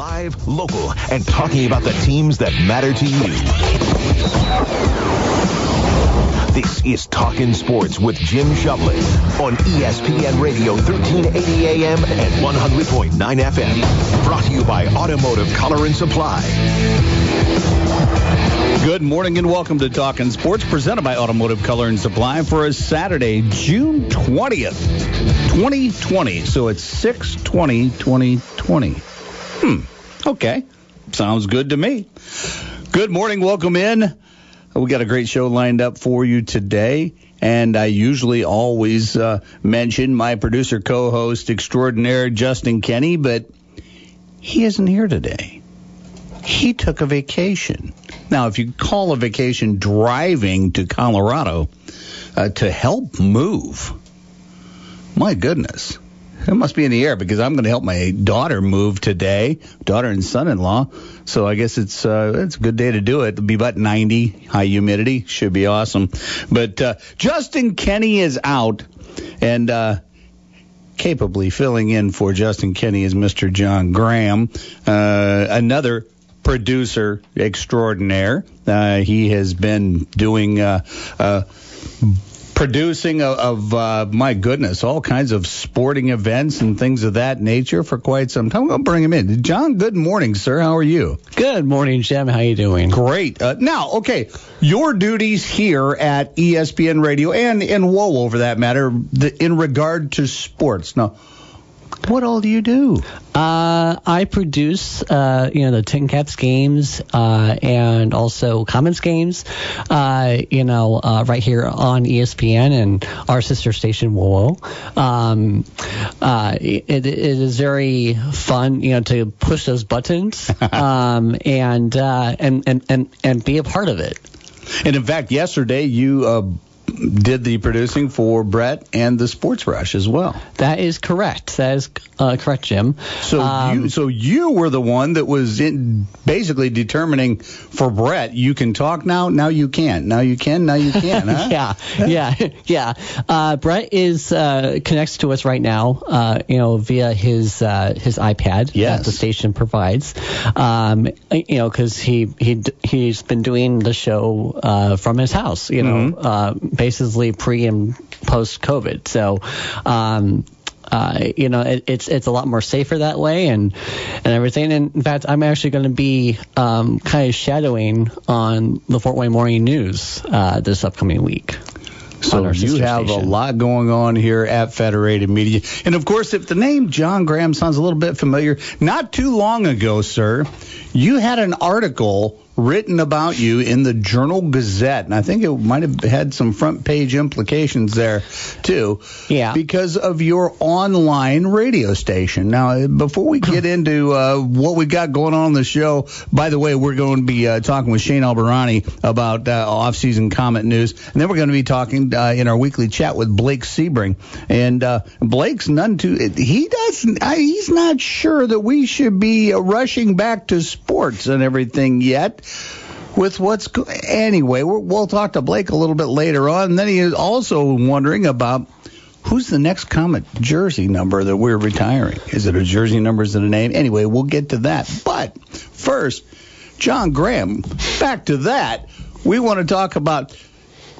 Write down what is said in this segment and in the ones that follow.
live, local, and talking about the teams that matter to you. This is Talking Sports with Jim Shovlin on ESPN Radio 1380 AM and 100.9 FM. Brought to you by Automotive Color and Supply. Good morning and welcome to Talking Sports, presented by Automotive Color and Supply for a Saturday, June 20th, 2020. So it's 6 2020. Hmm. Okay. Sounds good to me. Good morning. Welcome in. We got a great show lined up for you today. And I usually always uh, mention my producer co host extraordinaire, Justin Kenny, but he isn't here today. He took a vacation. Now, if you call a vacation driving to Colorado uh, to help move, my goodness, it must be in the air because I'm going to help my daughter move today, daughter and son-in-law. So I guess it's uh, it's a good day to do it. It'll be about 90, high humidity, should be awesome. But uh, Justin Kenny is out, and uh, capably filling in for Justin Kenny is Mr. John Graham, uh, another producer extraordinaire. Uh, he has been doing uh, producing of, of uh, my goodness, all kinds of sporting events and things of that nature for quite some time. To bring him in. John, good morning, sir. How are you? Good morning, Jim. How you doing? Great. Uh, now, okay, your duties here at ESPN Radio and in WOWO, over that matter, the, in regard to sports. Now, what all do you do? Uh, I produce, uh, you know, the TinCaps games uh, and also Commons games, uh, you know, uh, right here on ESPN and our sister station WOWO. Um, uh, it, it is very fun, you know, to push those buttons um, and, uh, and and and and be a part of it. And in fact, yesterday you uh, did the producing for Brett and the Sports Rush as well. That is correct. That is uh, correct, Jim. So Um, you so you were the one that was in basically determining for Brett, you can talk now, now you can't. Now you can, now you can't, huh? yeah, yeah, yeah. Uh, Brett is uh, connects to us right now, uh, you know, via his uh, his iPad Yes. that the station provides. Um, you know, because he he he's been doing the show uh, from his house. You know, uh, basically pre and post COVID. So. Um, uh, you know, it, it's it's a lot more safer that way, and and everything. And in fact, I'm actually going to be um, kind of shadowing on the Fort Wayne Morning News uh, this upcoming week. So you have a lot going on here at Federated Media. And of course, if the name John Graham sounds a little bit familiar, not too long ago, sir, you had an article written about you in the Journal Gazette. And I think it might have had some front page implications there, too. Yeah. Because of your online radio station. Now, before we get into uh, what we got going on in the show, by the way, we're going to be uh, talking with Shane Albahrani about uh, off-season Komet news, and then we're going to be talking uh, in our weekly chat with Blake Sebring. And uh, Blake's none too. He doesn't. I, he's not sure that we should be uh, rushing back to sports and everything yet with what's go- anyway. We'll talk to Blake a little bit later on. And then he is also wondering about who's the next Komet jersey number that we're retiring. Is it a jersey number? Is it a name? Anyway, we'll get to that. But first, John Graham. Back to that. We want to talk about.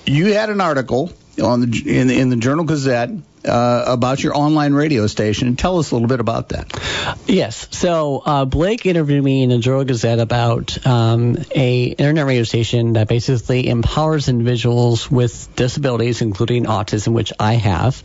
You had an article on the in the, in the Journal Gazette. Uh, about your online radio station. Tell us a little bit about that. Yes. So uh, Blake interviewed me in the Journal Gazette about um, a internet radio station that basically empowers individuals with disabilities, including autism, which I have.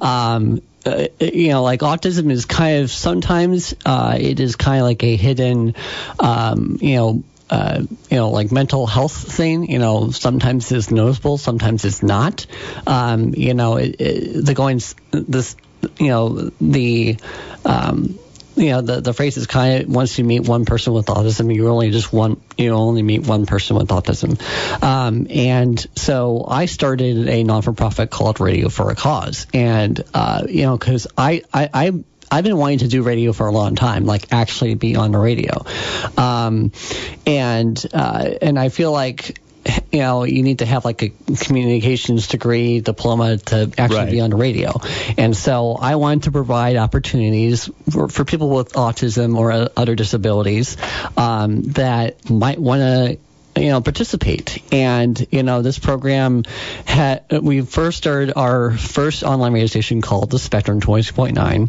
Um, uh, you know, like autism is kind of sometimes uh, it is kind of like a hidden, um, you know. Uh, you know, like mental health thing, you know, sometimes it's noticeable, sometimes it's not. Um, you know, it, it, the going, this, you know, the, um, you know the the phrase is kind of once you meet one person with autism you only just one you only meet one person with autism um, and so I started a non for profit called Radio for a Cause and uh, you know because I, I I I've been wanting to do radio for a long time, like actually be on the radio, um, and uh, and I feel like you know, you need to have like a communications degree, diploma to actually Right. be on the radio. And so I wanted to provide opportunities for, for people with autism or uh, other disabilities um, that might want to you know participate and you know this program had we first started our first online radio station called the spectrum 22.9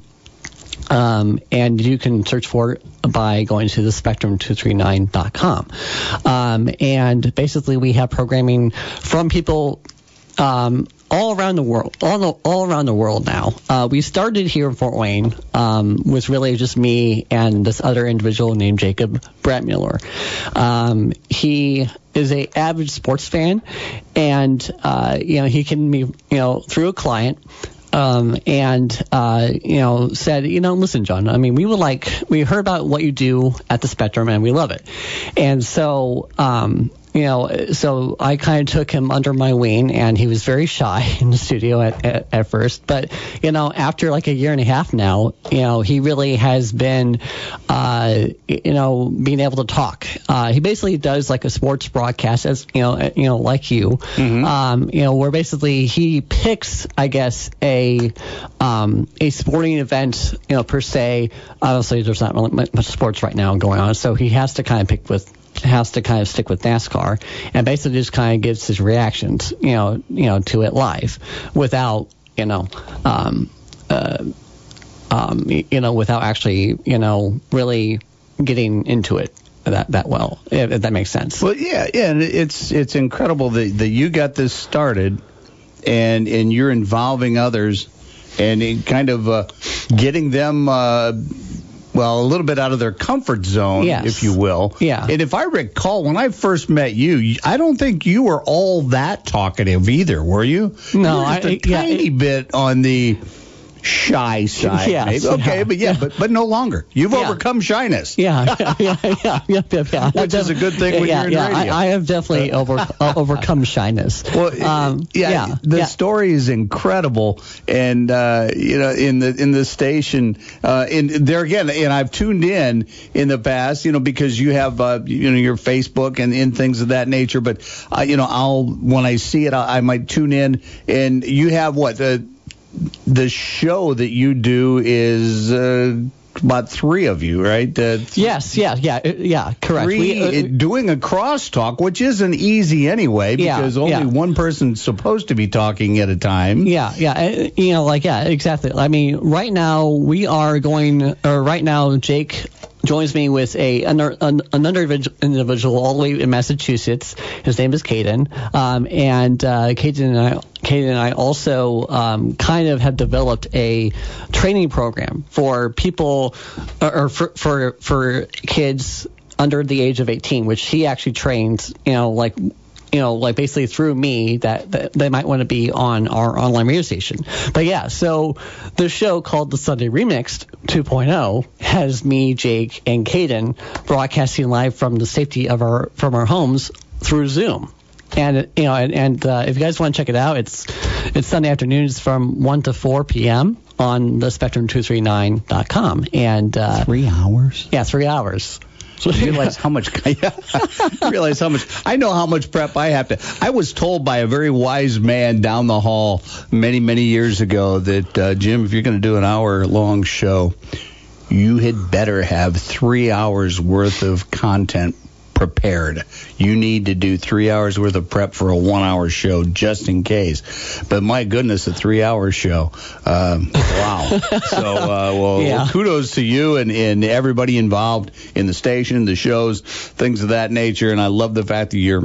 um, and you can search for it by going to the spectrum239.com. Um, and basically, we have programming from people um, all around the world, all, the, all around the world now. Uh, we started here in Fort Wayne um, with really just me and this other individual named Jacob Bratmuller. Um, he is a avid sports fan, and uh, you know he can be you know through a client um, and uh, you know said, you know, listen, John. I mean, we would like we heard about what you do at the Spectrum, and we love it. And so, um, you know, so I kind of took him under my wing, and he was very shy in the studio at, at, at first. But you know, after like a year and a half now, you know, he really has been, uh, you know, being able to talk. Uh, he basically does like a sports broadcast, as you know, you know, like you, um, you know, where basically he picks, I guess, a um, a sporting event, you know, per se. Obviously, there's not really much much sports right now going on, so he has to kind of pick with has to kind of stick with NASCAR and basically just kind of gives his reactions, you know, you know, to it live without, you know, um, uh, um, you know, without actually, you know, really getting into it that that well, if, that makes sense. Well, yeah, yeah, and it's it's incredible that, that you got this started, and and you're involving others, and kind of uh, getting them. Uh, well, a little bit out of their comfort zone, Yes. if you will. Yeah. And if I recall, when I first met you, I don't think you were all that talkative either, were you? No, you were just a I- yeah, tiny bit on the shy side. Yes, maybe. Okay, yeah. but yeah, but but no longer. You've Yeah. overcome shyness. Yeah, yeah, yeah, yeah, yeah, yeah. Which is a good thing when yeah, you're in yeah, radio. I, I have definitely over uh, overcome shyness. Well, um, yeah, yeah, the story is incredible, and uh, you know, in the in the station, uh, in there again, and I've tuned in in the past, you know, because you have uh, you know your Facebook and, and things of that nature. But uh, you know, I'll when I see it, I, I might tune in, and you have what uh, the show that you do is. Uh, about three of you, right? Uh, Yes, yeah, yeah, uh, yeah, correct. Three, We, uh, doing a crosstalk, which isn't easy anyway, Yeah, because only yeah. one person's supposed to be talking at a time. Yeah, yeah, uh, you know, like yeah, exactly. I mean, right now we are going, or right now Jake joins me with a another, an- another individual- individual all the way in Massachusetts. His name is Caden, um, and uh, Caden and I, Caden and I also um, kind of have developed a training program for people, or, or for for for kids under the age of 18, which he actually trains, you know, like you know, like basically through me that, that they might want to be on our online radio station. But yeah, so the show called the Sunday Remixed 2.0 has me, Jake, and Caden broadcasting live from the safety of our from our homes through Zoom. And you know, and, and uh, if you guys want to check it out, it's it's Sunday afternoons from 1 to 4 p.m. on the Spectrum239.com. And uh, Three hours. yeah, three hours. So You realize how much? Yeah, realize how much? I know how much prep I have to. I was told by a very wise man down the hall many, many years ago that uh, Jim, if you're going to do an hour-long show, you had better have three hours worth of content prepared. You need to do three hours worth of prep for a one-hour show just in case. But my goodness, a three-hour show. Um, wow. so, uh, well, Yeah. kudos to you and, and everybody involved in the station, the shows, things of that nature. And I love the fact that you're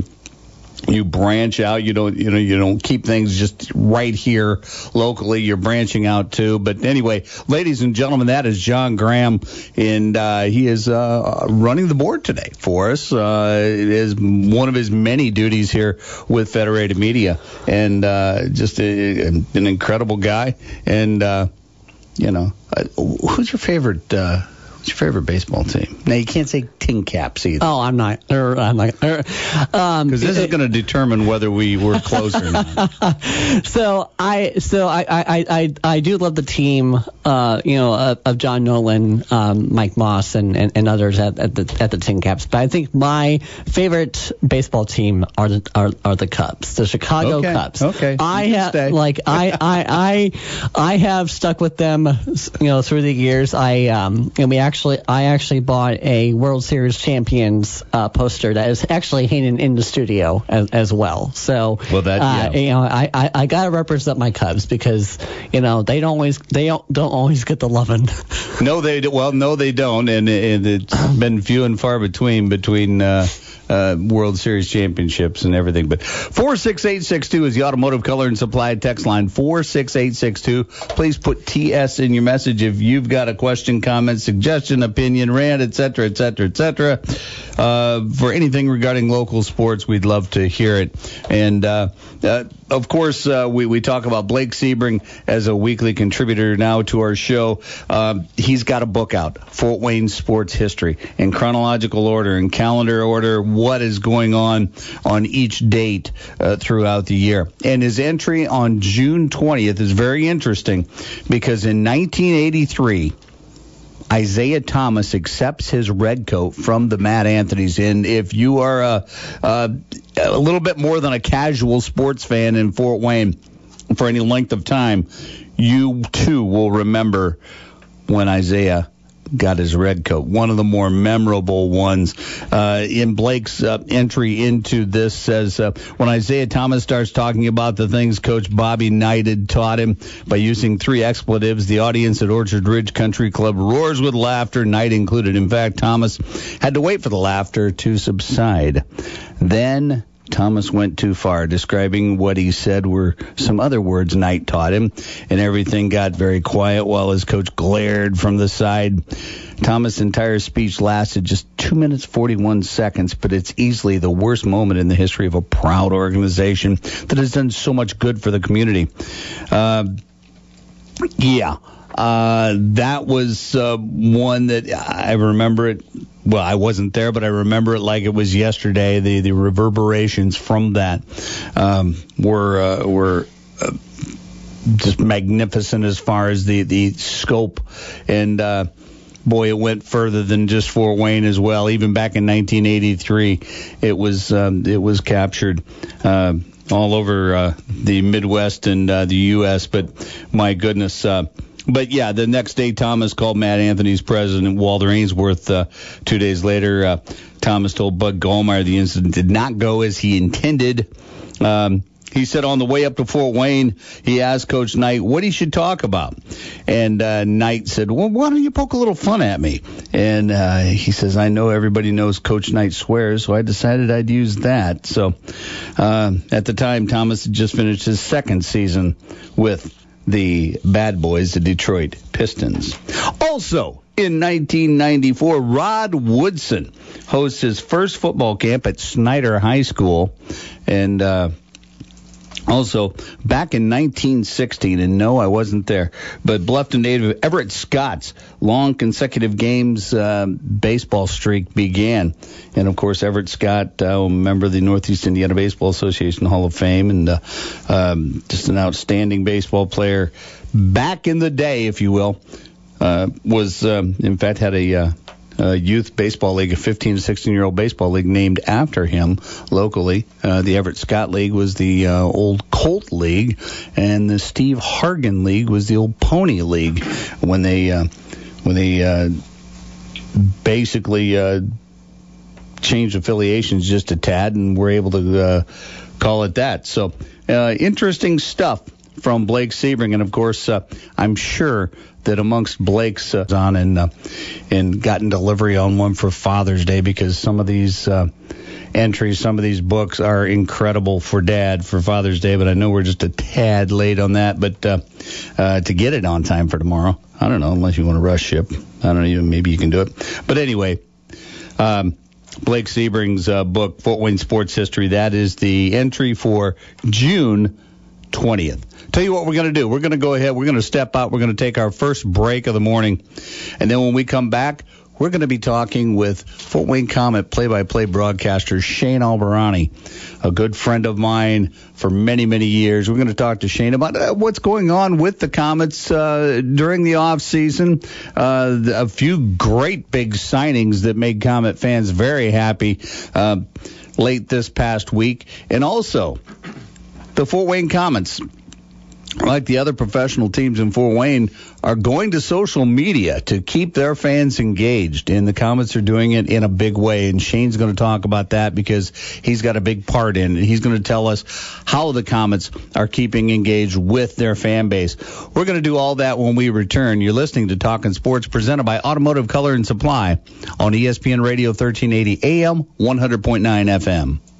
you branch out. You don't you know you don't keep things just right here locally. You're branching out too. But anyway, ladies and gentlemen, that is John Graham, and uh, he is uh, running the board today for us. Uh, it is one of his many duties here with Federated Media, and uh, just a, an incredible guy. And uh, you know, uh, who's your favorite? What's your favorite baseball team? Now you can't say TinCaps either. Oh, I'm not. Or I'm not. Um, because this is going to determine whether we were close or not. so I, so I, I, I, I do love the team. Uh, you know, of, of John Nolan, um, Mike Moss, and, and, and others at, at the at the TinCaps. But I think my favorite baseball team are the are, are the Cubs, the Chicago okay. Cubs. Okay. I have like I, I I I have stuck with them. You know, through the years. I um and we actually I actually bought a World Series champions uh, poster that is actually hanging in the studio as, as well. So well, that uh, yeah. you know I, I, I gotta represent my Cubs because you know they don't always they don't, don't always get the loving. no, they well no they don't, and, and it's been few and far between between. Uh, uh, World Series championships and everything. But 46862 is the automotive color and supply text line 46862. Please put TS in your message if you've got a question, comment, suggestion, opinion, rant, etc., etc., etc. For anything regarding local sports, we'd love to hear it. And uh, uh, of course, uh, we, we talk about Blake Sebring as a weekly contributor now to our show. Um, he's got a book out, Fort Wayne Sports History, in chronological order, in calendar order, what is going on on each date uh, throughout the year. And his entry on June 20th is very interesting because in 1983, Isiah Thomas accepts his red coat from the Mad Anthonys. And if you are a, a, a, little bit more than a casual sports fan in Fort Wayne for any length of time, you too will remember when Isiah got his red coat. One of the more memorable ones uh, in Blake's uh, entry into this says uh, when Isiah Thomas starts talking about the things Coach Bobby Knight had taught him by using three expletives, the audience at Orchard Ridge Country Club roars with laughter, Knight included. In fact, Thomas had to wait for the laughter to subside. Then Thomas went too far, describing what he said were some other words Knight taught him, and everything got very quiet while his coach glared from the side. Thomas' entire speech lasted just 2 minutes 41 seconds, but it's easily the worst moment in the history of a proud organization that has done so much good for the community. Uh, yeah. Uh, that was uh, one that I remember it. Well, I wasn't there, but I remember it like it was yesterday. The the reverberations from that um, were uh, were uh, just magnificent as far as the the scope and. Uh, boy, it went further than just Fort Wayne as well. Even back in 1983, it was um, it was captured uh, all over uh, the Midwest and uh, the U.S. But my goodness, uh, but yeah, the next day, Thomas called Mad Anthonys president, Walter Ainsworth. Uh, two days later, uh, Thomas told Bud Gallmeier the incident did not go as he intended. Um, he said on the way up to Fort Wayne, he asked Coach Knight what he should talk about. And uh, Knight said, Well, why don't you poke a little fun at me? And uh, he says, I know everybody knows Coach Knight swears, so I decided I'd use that. So uh, at the time, Thomas had just finished his second season with the bad boys, the Detroit Pistons. Also, in 1994, Rod Woodson hosts his first football camp at Snider High School. And, uh, also, back in 1916, and no, I wasn't there, but Bluffton native Everett Scott's long consecutive games uh, baseball streak began. And of course, Everett Scott, uh, member of the Northeast Indiana Baseball Association Hall of Fame, and uh, um, just an outstanding baseball player back in the day, if you will. Uh, was um, in fact had a uh, youth baseball league, a 15 to 16 year old baseball league named after him locally. Uh, the Everett Scott League was the uh, old Colt League, and the Steve Hargan League was the old Pony League when they uh, when they uh, basically uh, changed affiliations just a tad and were able to call it that. So interesting stuff from Blake Sebring, and of course, uh, I'm sure that amongst Blake's uh, on and uh, and gotten delivery on one for Father's Day because some of these uh, entries, some of these books are incredible for Dad for Father's Day. But I know we're just a tad late on that. But uh, uh, to get it on time for tomorrow, I don't know unless you want to rush ship. I don't know. Maybe you can do it. But anyway. Um, Blake Sebring's uh, book, Fort Wayne Sports History. That is the entry for June 20th. Tell you what we're going to do. We're going to go ahead. We're going to step out. We're going to take our first break of the morning. And then when we come back, we're going to be talking with Fort Wayne Komet play-by-play broadcaster Shane Albahrani, a good friend of mine for many, many years. We're going to talk to Shane about uh, what's going on with the Komets uh, during the off season. Uh, a few great big signings that made Komet fans very happy uh, late this past week, and also the Fort Wayne Komets like the other professional teams in Fort Wayne, are going to social media to keep their fans engaged. And the Komets are doing it in a big way. And Shane's going to talk about that because he's got a big part in it. He's going to tell us how the Komets are keeping engaged with their fan base. We're going to do all that when we return. You're listening to Talking Sports presented by Automotive Color and Supply on ESPN Radio 1380 AM, 100.9 FM.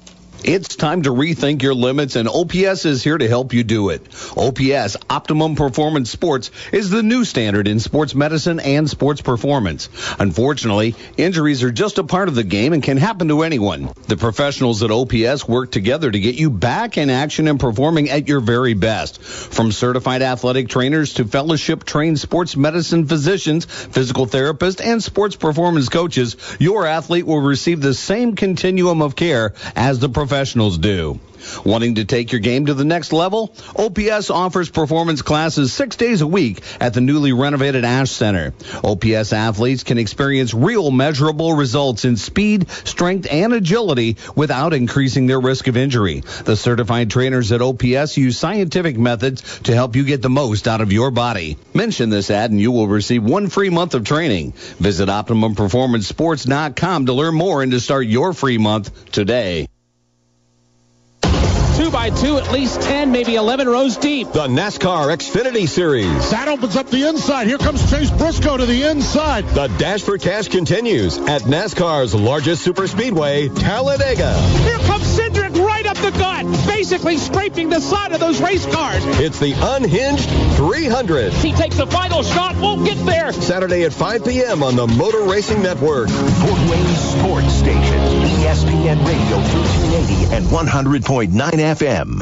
It's time to rethink your limits, and OPS is here to help you do it. OPS, Optimum Performance Sports, is the new standard in sports medicine and sports performance. Unfortunately, injuries are just a part of the game and can happen to anyone. The professionals at OPS work together to get you back in action and performing at your very best. From certified athletic trainers to fellowship trained sports medicine physicians, physical therapists, and sports performance coaches, your athlete will receive the same continuum of care as the professional professionals do. Wanting to take your game to the next level? OPS offers performance classes six days a week at the newly renovated Ash Center. OPS athletes can experience real measurable results in speed, strength, and agility without increasing their risk of injury. The certified trainers at OPS use scientific methods to help you get the most out of your body. Mention this ad and you will receive one free month of training. Visit OptimumPerformanceSports.com to learn more and to start your free month today two by two, at least 10, maybe 11 rows deep. The NASCAR Xfinity Series. That opens up the inside. Here comes Chase Briscoe to the inside. The Dash for Cash continues at NASCAR's largest superspeedway, Talladega. Here comes Cindric right up the gut, basically scraping the side of those race cars. It's the unhinged 300. He takes the final shot, won't get there. Saturday at 5 p.m. on the Motor Racing Network. Fort Wayne Sports Station, ESPN Radio 1380 and 100.9 FM.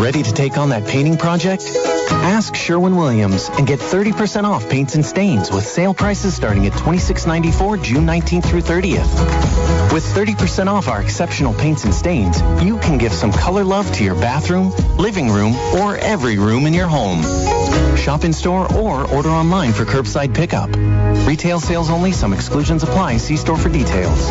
Ready to take on that painting project? Ask Sherwin Williams and get 30% off paints and stains with sale prices starting at $26.94 June 19th through 30th. With 30% off our exceptional paints and stains, you can give some color love to your bathroom, living room, or every room in your home. Shop in store or order online for curbside pickup. Retail sales only, some exclusions apply. See store for details.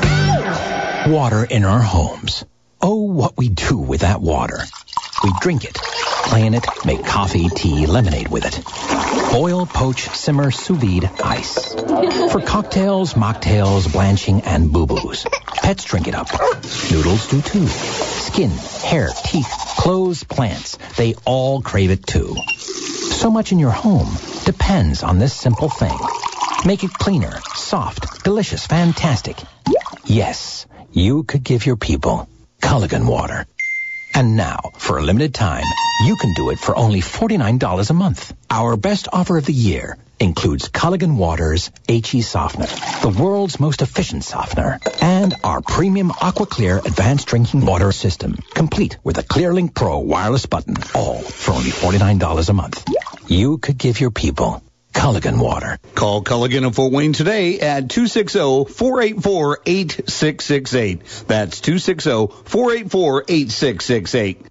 Water in our homes. Oh, what we do with that water. We drink it, play in it, make coffee, tea, lemonade with it. Boil, poach, simmer, sous vide, ice. For cocktails, mocktails, blanching, and boo-boos. Pets drink it up. Noodles do too. Skin, hair, teeth, clothes, plants. They all crave it too. So much in your home depends on this simple thing. Make it cleaner, soft, delicious, fantastic. Yes, you could give your people Culligan water. And now, for a limited time, you can do it for only $49 a month. Our best offer of the year includes Culligan Water's HE Softener, the world's most efficient softener, and our premium Aqua Clear advanced drinking water system, complete with a ClearLink Pro wireless button, all for only $49 a month. You could give your people Culligan Water. Call Culligan of Fort Wayne today at 260-484-8668. That's 260-484-8668.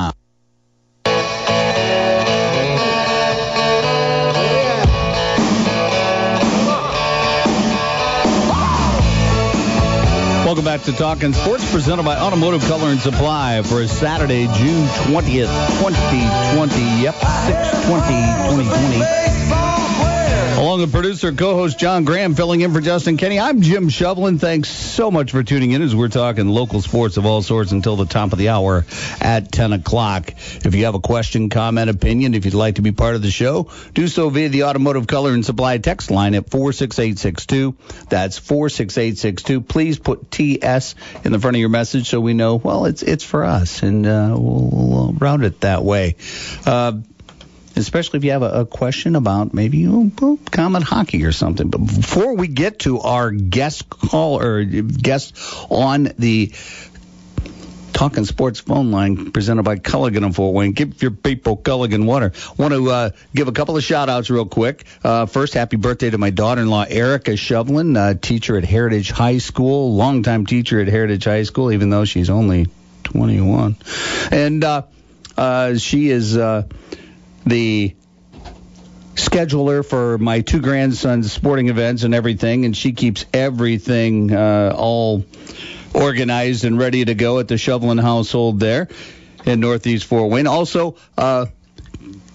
Welcome back to Talking Sports, presented by Automotive Color and Supply for Saturday, June 20th, 2020. Yep, 620, 2020. Along with producer, co-host John Graham, filling in for Justin Kenny. I'm Jim Shovlin. Thanks so much for tuning in as we're talking local sports of all sorts until the top of the hour at 10 o'clock. If you have a question, comment, opinion, if you'd like to be part of the show, do so via the Automotive Color and Supply text line at 46862. That's 46862. Please put TS in the front of your message so we know, well, it's it's for us, and uh, we'll, we'll route it that way. Uh, especially if you have a, a question about maybe you know, hockey or something. But before we get to our guest call or guest on the Talking Sports phone line presented by Culligan of Fort Wayne. Give your people Culligan water. Want to uh, give a couple of shout outs real quick. Uh, first, happy birthday to my daughter in law, Erica Shovlin, uh, teacher at Heritage High School, longtime teacher at Heritage High School, even though she's only 21. And uh, uh, she is. The scheduler for my two grandsons' sporting events and everything, and she keeps everything uh, all organized and ready to go at the Shovlin household there in Northeast Fort Wayne. Also, uh,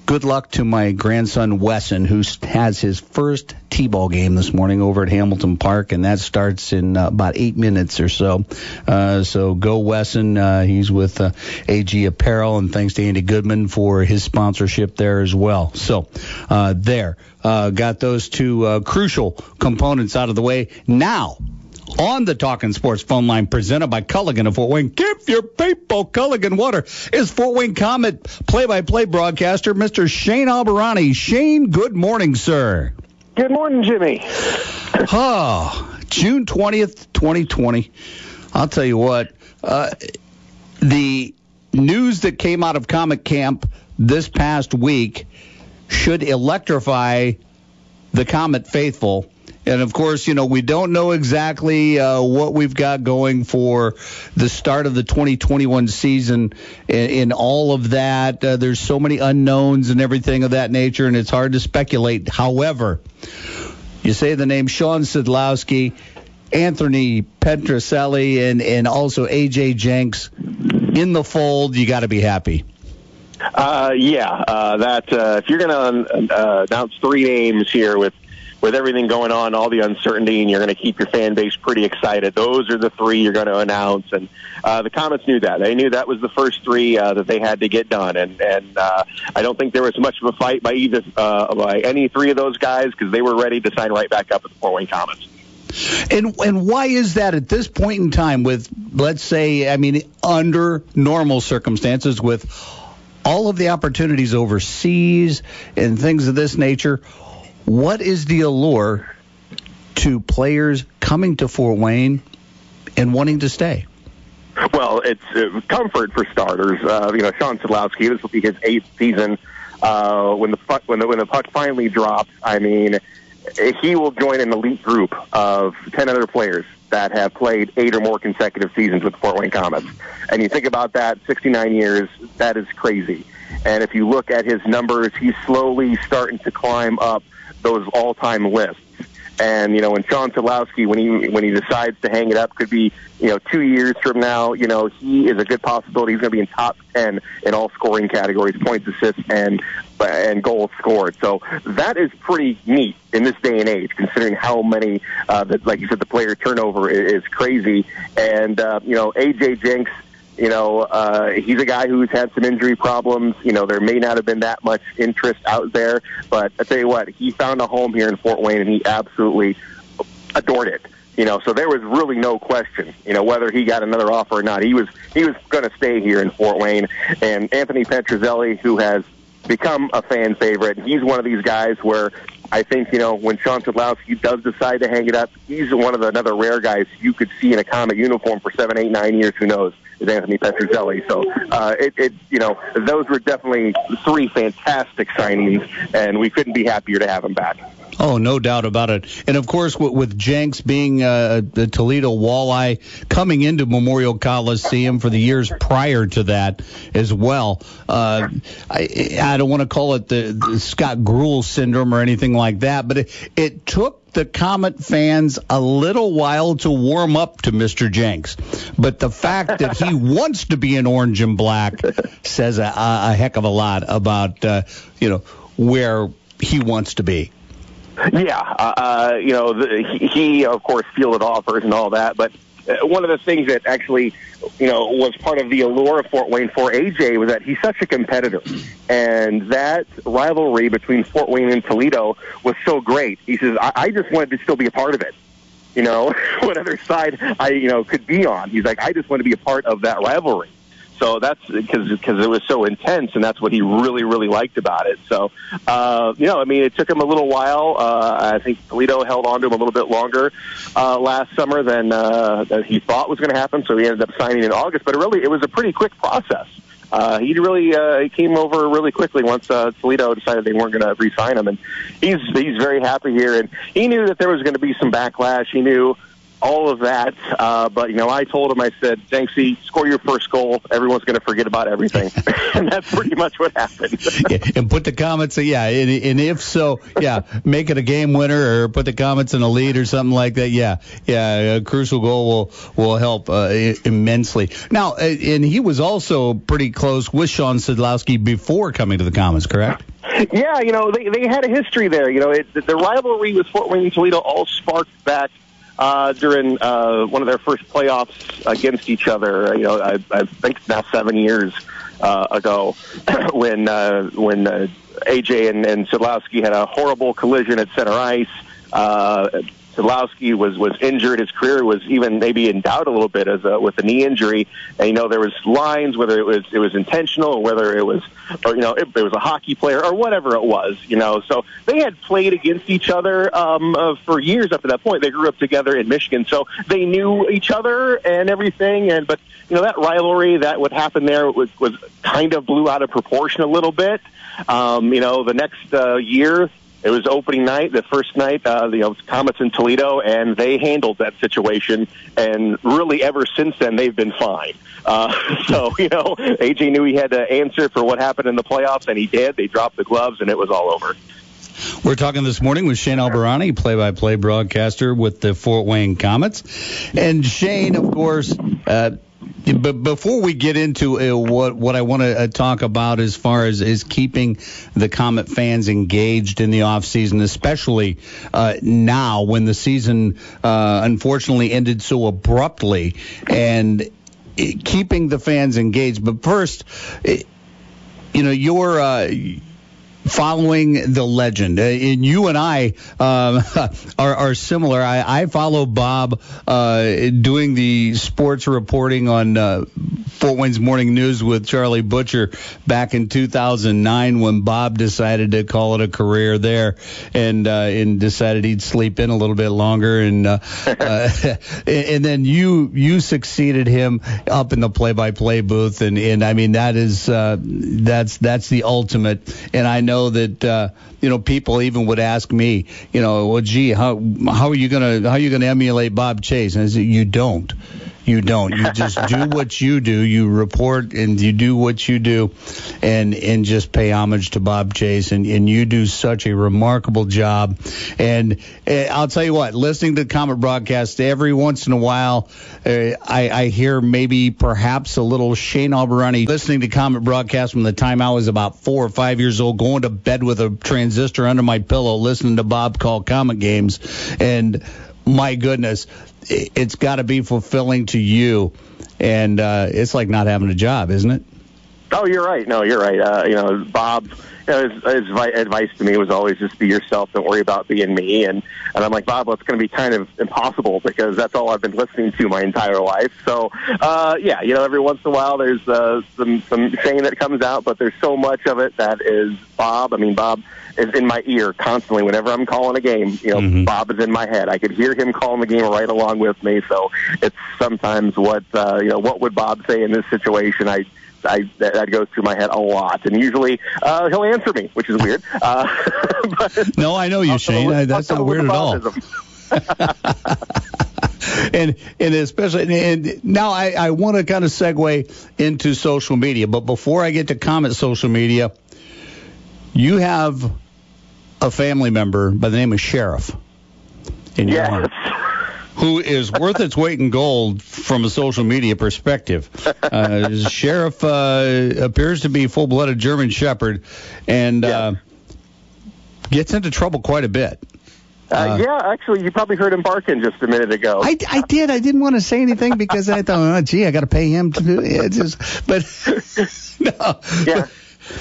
good luck to my grandson Wesson, who has his first T-ball game this morning over at Hamilton Park, and that starts in uh, about eight minutes or so. Uh, so go Wesson. Uh, he's with uh, AG Apparel, and thanks to Andy Goodman for his sponsorship there as well. So uh, there, uh, got those two crucial components out of the way. Now on the Talking Sports phone line presented by Culligan of Fort Wayne. Give your people Culligan water is Fort Wayne Komet play-by-play broadcaster Mr. Shane Albahrani. Shane, good morning, sir. Good morning, Jimmy. oh, June 20th, 2020. I'll tell you what, uh, the news that came out of Komet Camp this past week should electrify the Komet faithful and of course, you know, we don't know exactly uh, what we've got going for the start of the 2021 season in, in all of that. Uh, there's so many unknowns and everything of that nature, and it's hard to speculate. However, you say the name Shawn Szydlowski, Anthony Petruzzelli, and, and also AJ Jenks in the fold, you got to be happy. Uh, yeah, uh, that uh, if you're going to uh, announce three names here with with everything going on, all the uncertainty, and you're going to keep your fan base pretty excited. Those are the three you're going to announce, and uh, the Komets knew that. They knew that was the first three uh, that they had to get done, and and uh, I don't think there was much of a fight by either uh, by any three of those guys because they were ready to sign right back up with the Fort Wayne Komets. And and why is that at this point in time with let's say I mean under normal circumstances with all of the opportunities overseas and things of this nature what is the allure to players coming to Fort Wayne and wanting to stay? Well, it's uh, comfort for starters. Uh, you know, Shawn Szydlowski, this will be his eighth season. Uh, when the puck, when the when the puck finally drops, I mean, he will join an elite group of ten other players that have played eight or more consecutive seasons with the Fort Wayne Komets. And you think about that, 69 years, that is crazy. And if you look at his numbers, he's slowly starting to climb up those all-time lists. And you know, when Shawn Szydlowski, when he when he decides to hang it up, could be you know two years from now. You know, he is a good possibility. He's going to be in top ten in all scoring categories, points, assists, and and goals scored. So that is pretty neat in this day and age, considering how many, uh, the, like you said, the player turnover is, is crazy. And uh, you know, AJ Jenks you know, uh, he's a guy who's had some injury problems. You know, there may not have been that much interest out there, but I tell you what, he found a home here in Fort Wayne, and he absolutely adored it. You know, so there was really no question, you know, whether he got another offer or not. He was he was going to stay here in Fort Wayne. And Anthony Petruzzelli, who has become a fan favorite, he's one of these guys where I think you know when Shawn Szydlowski does decide to hang it up, he's one of the another rare guys you could see in a Komet uniform for seven, eight, nine years. Who knows? Is Anthony Petruzzelli. So uh, it, it, you know, those were definitely three fantastic signings, and we couldn't be happier to have him back. Oh, no doubt about it. And of course, with, with Jenks being uh, the Toledo Walleye coming into Memorial Coliseum for the years prior to that as well, uh, I, I don't want to call it the, the Scott Gruhl syndrome or anything like that, but it, it took the Komet fans a little while to warm up to Mr. Jenks. But the fact that he wants to be in orange and black says a, a heck of a lot about, uh, you know, where he wants to be. Yeah, uh, uh, you know, the, he, he of course fielded offers and all that, but uh, one of the things that actually, you know, was part of the allure of Fort Wayne for AJ was that he's such a competitor, and that rivalry between Fort Wayne and Toledo was so great. He says, I, I just wanted to still be a part of it. You know, whatever side I, you know, could be on. He's like, I just want to be a part of that rivalry. So that's because because it was so intense, and that's what he really really liked about it. So, uh, you know, I mean, it took him a little while. Uh, I think Toledo held on to him a little bit longer uh, last summer than uh, than he thought was going to happen. So he ended up signing in August, but it really it was a pretty quick process. Uh, he really uh, he came over really quickly once uh, Toledo decided they weren't going to re-sign him, and he's he's very happy here. And he knew that there was going to be some backlash. He knew all of that. Uh, but you know, I told him, I said, Jenksy, score your first goal. Everyone's going to forget about everything, and that's pretty much what happened. yeah, and put the Komets, yeah, and, and, if so, yeah, make it a game winner or put the Komets in a lead or something like that. Yeah, yeah, a crucial goal will will help uh, immensely. Now, uh, and he was also pretty close with Sean Szydlowski before coming to the Komets, correct? Yeah, you know, they they had a history there. You know, it, the rivalry with Fort Wayne and Toledo all sparked back uh, during uh, one of their first playoffs against each other. You know, I, I think now seven years uh, ago, when uh, when uh, AJ and, and Szydlowski had a horrible collision at center ice. Uh, Szydlowski was was injured. His career was even maybe in doubt a little bit as a, with a knee injury. And you know there was lines whether it was it was intentional or whether it was or you know it, it was a hockey player or whatever it was. You know, so they had played against each other um, uh, for years up to that point. They grew up together in Michigan, so they knew each other and everything. And but you know that rivalry that would happen there was was kind of blew out of proportion a little bit. Um, you know, the next uh, year it was opening night, the first night, uh, you know, the Komets in Toledo, and they handled that situation. And really, ever since then, they've been fine. Uh, so, you know, AJ knew he had to answer for what happened in the playoffs, and he did. They dropped the gloves, and it was all over. We're talking this morning with Shane Albahrani, play-by-play broadcaster with the Fort Wayne Komets. And Shane, of course, uh, but before we get into uh, what what I want to uh, talk about as far as is keeping the Komet fans engaged in the off season, especially uh, now when the season uh, unfortunately ended so abruptly, and uh, keeping the fans engaged. But first, uh, you know your following the legend. Uh, and you and I um, are, are, similar. I, I follow Bob uh, doing the sports reporting on uh, Fort Wayne's Morning News with Charly Butcher back in 2009 when Bob decided to call it a career there and uh, and decided he'd sleep in a little bit longer and uh, uh, and then you you succeeded him up in the play-by-play booth and and I mean that is that's that's the ultimate and I know know that uh, you know people even would ask me, you know, well, gee, how how are you gonna how are you gonna emulate Bob Chase? And I said, you don't. You don't. You just do what you do. You report and you do what you do, and and just pay homage to Bob Chase. And, and you do such a remarkable job. And uh, I'll tell you what, listening to the Komet broadcast every once in a while, uh, I, I hear maybe perhaps a little Shane Albahrani listening to Komet broadcast from the time I was about four or five years old, going to bed with a transistor under my pillow, listening to Bob call Komet games, and my goodness, it's got to be fulfilling to you, and uh, it's like not having a job, isn't it? Oh, you're right. No, you're right. Uh, you know, Bob, you know, his, his advice to me was always just be yourself. Don't worry about being me. And and I'm like, Bob, well, it's going to be kind of impossible because that's all I've been listening to my entire life. So, uh, yeah, you know, every once in a while there's uh, some some saying that comes out, but there's so much of it that is Bob. I mean, Bob is in my ear constantly whenever I'm calling a game. You know, mm-hmm. Bob is in my head. I could hear him calling the game right along with me. So it's sometimes what uh, you know. What would Bob say in this situation? I I that, that goes through my head a lot, and usually uh, he'll answer me, which is weird. Uh, no, I know you, Shane. I, that's not weird at all. and and especially and now I, I want to kind of segue into social media, but before I get to Komet social media, you have a family member by the name of Sheriff in your yes. Who is worth its weight in gold from a social media perspective. Uh, Sheriff uh, appears to be full-blooded German Shepherd, and yeah. uh, gets into trouble quite a bit. Uh, uh, yeah, actually, you probably heard him barking just a minute ago. I, I did. I didn't want to say anything because I thought, oh, gee, I got to pay him to do it. Just, but no. Yeah.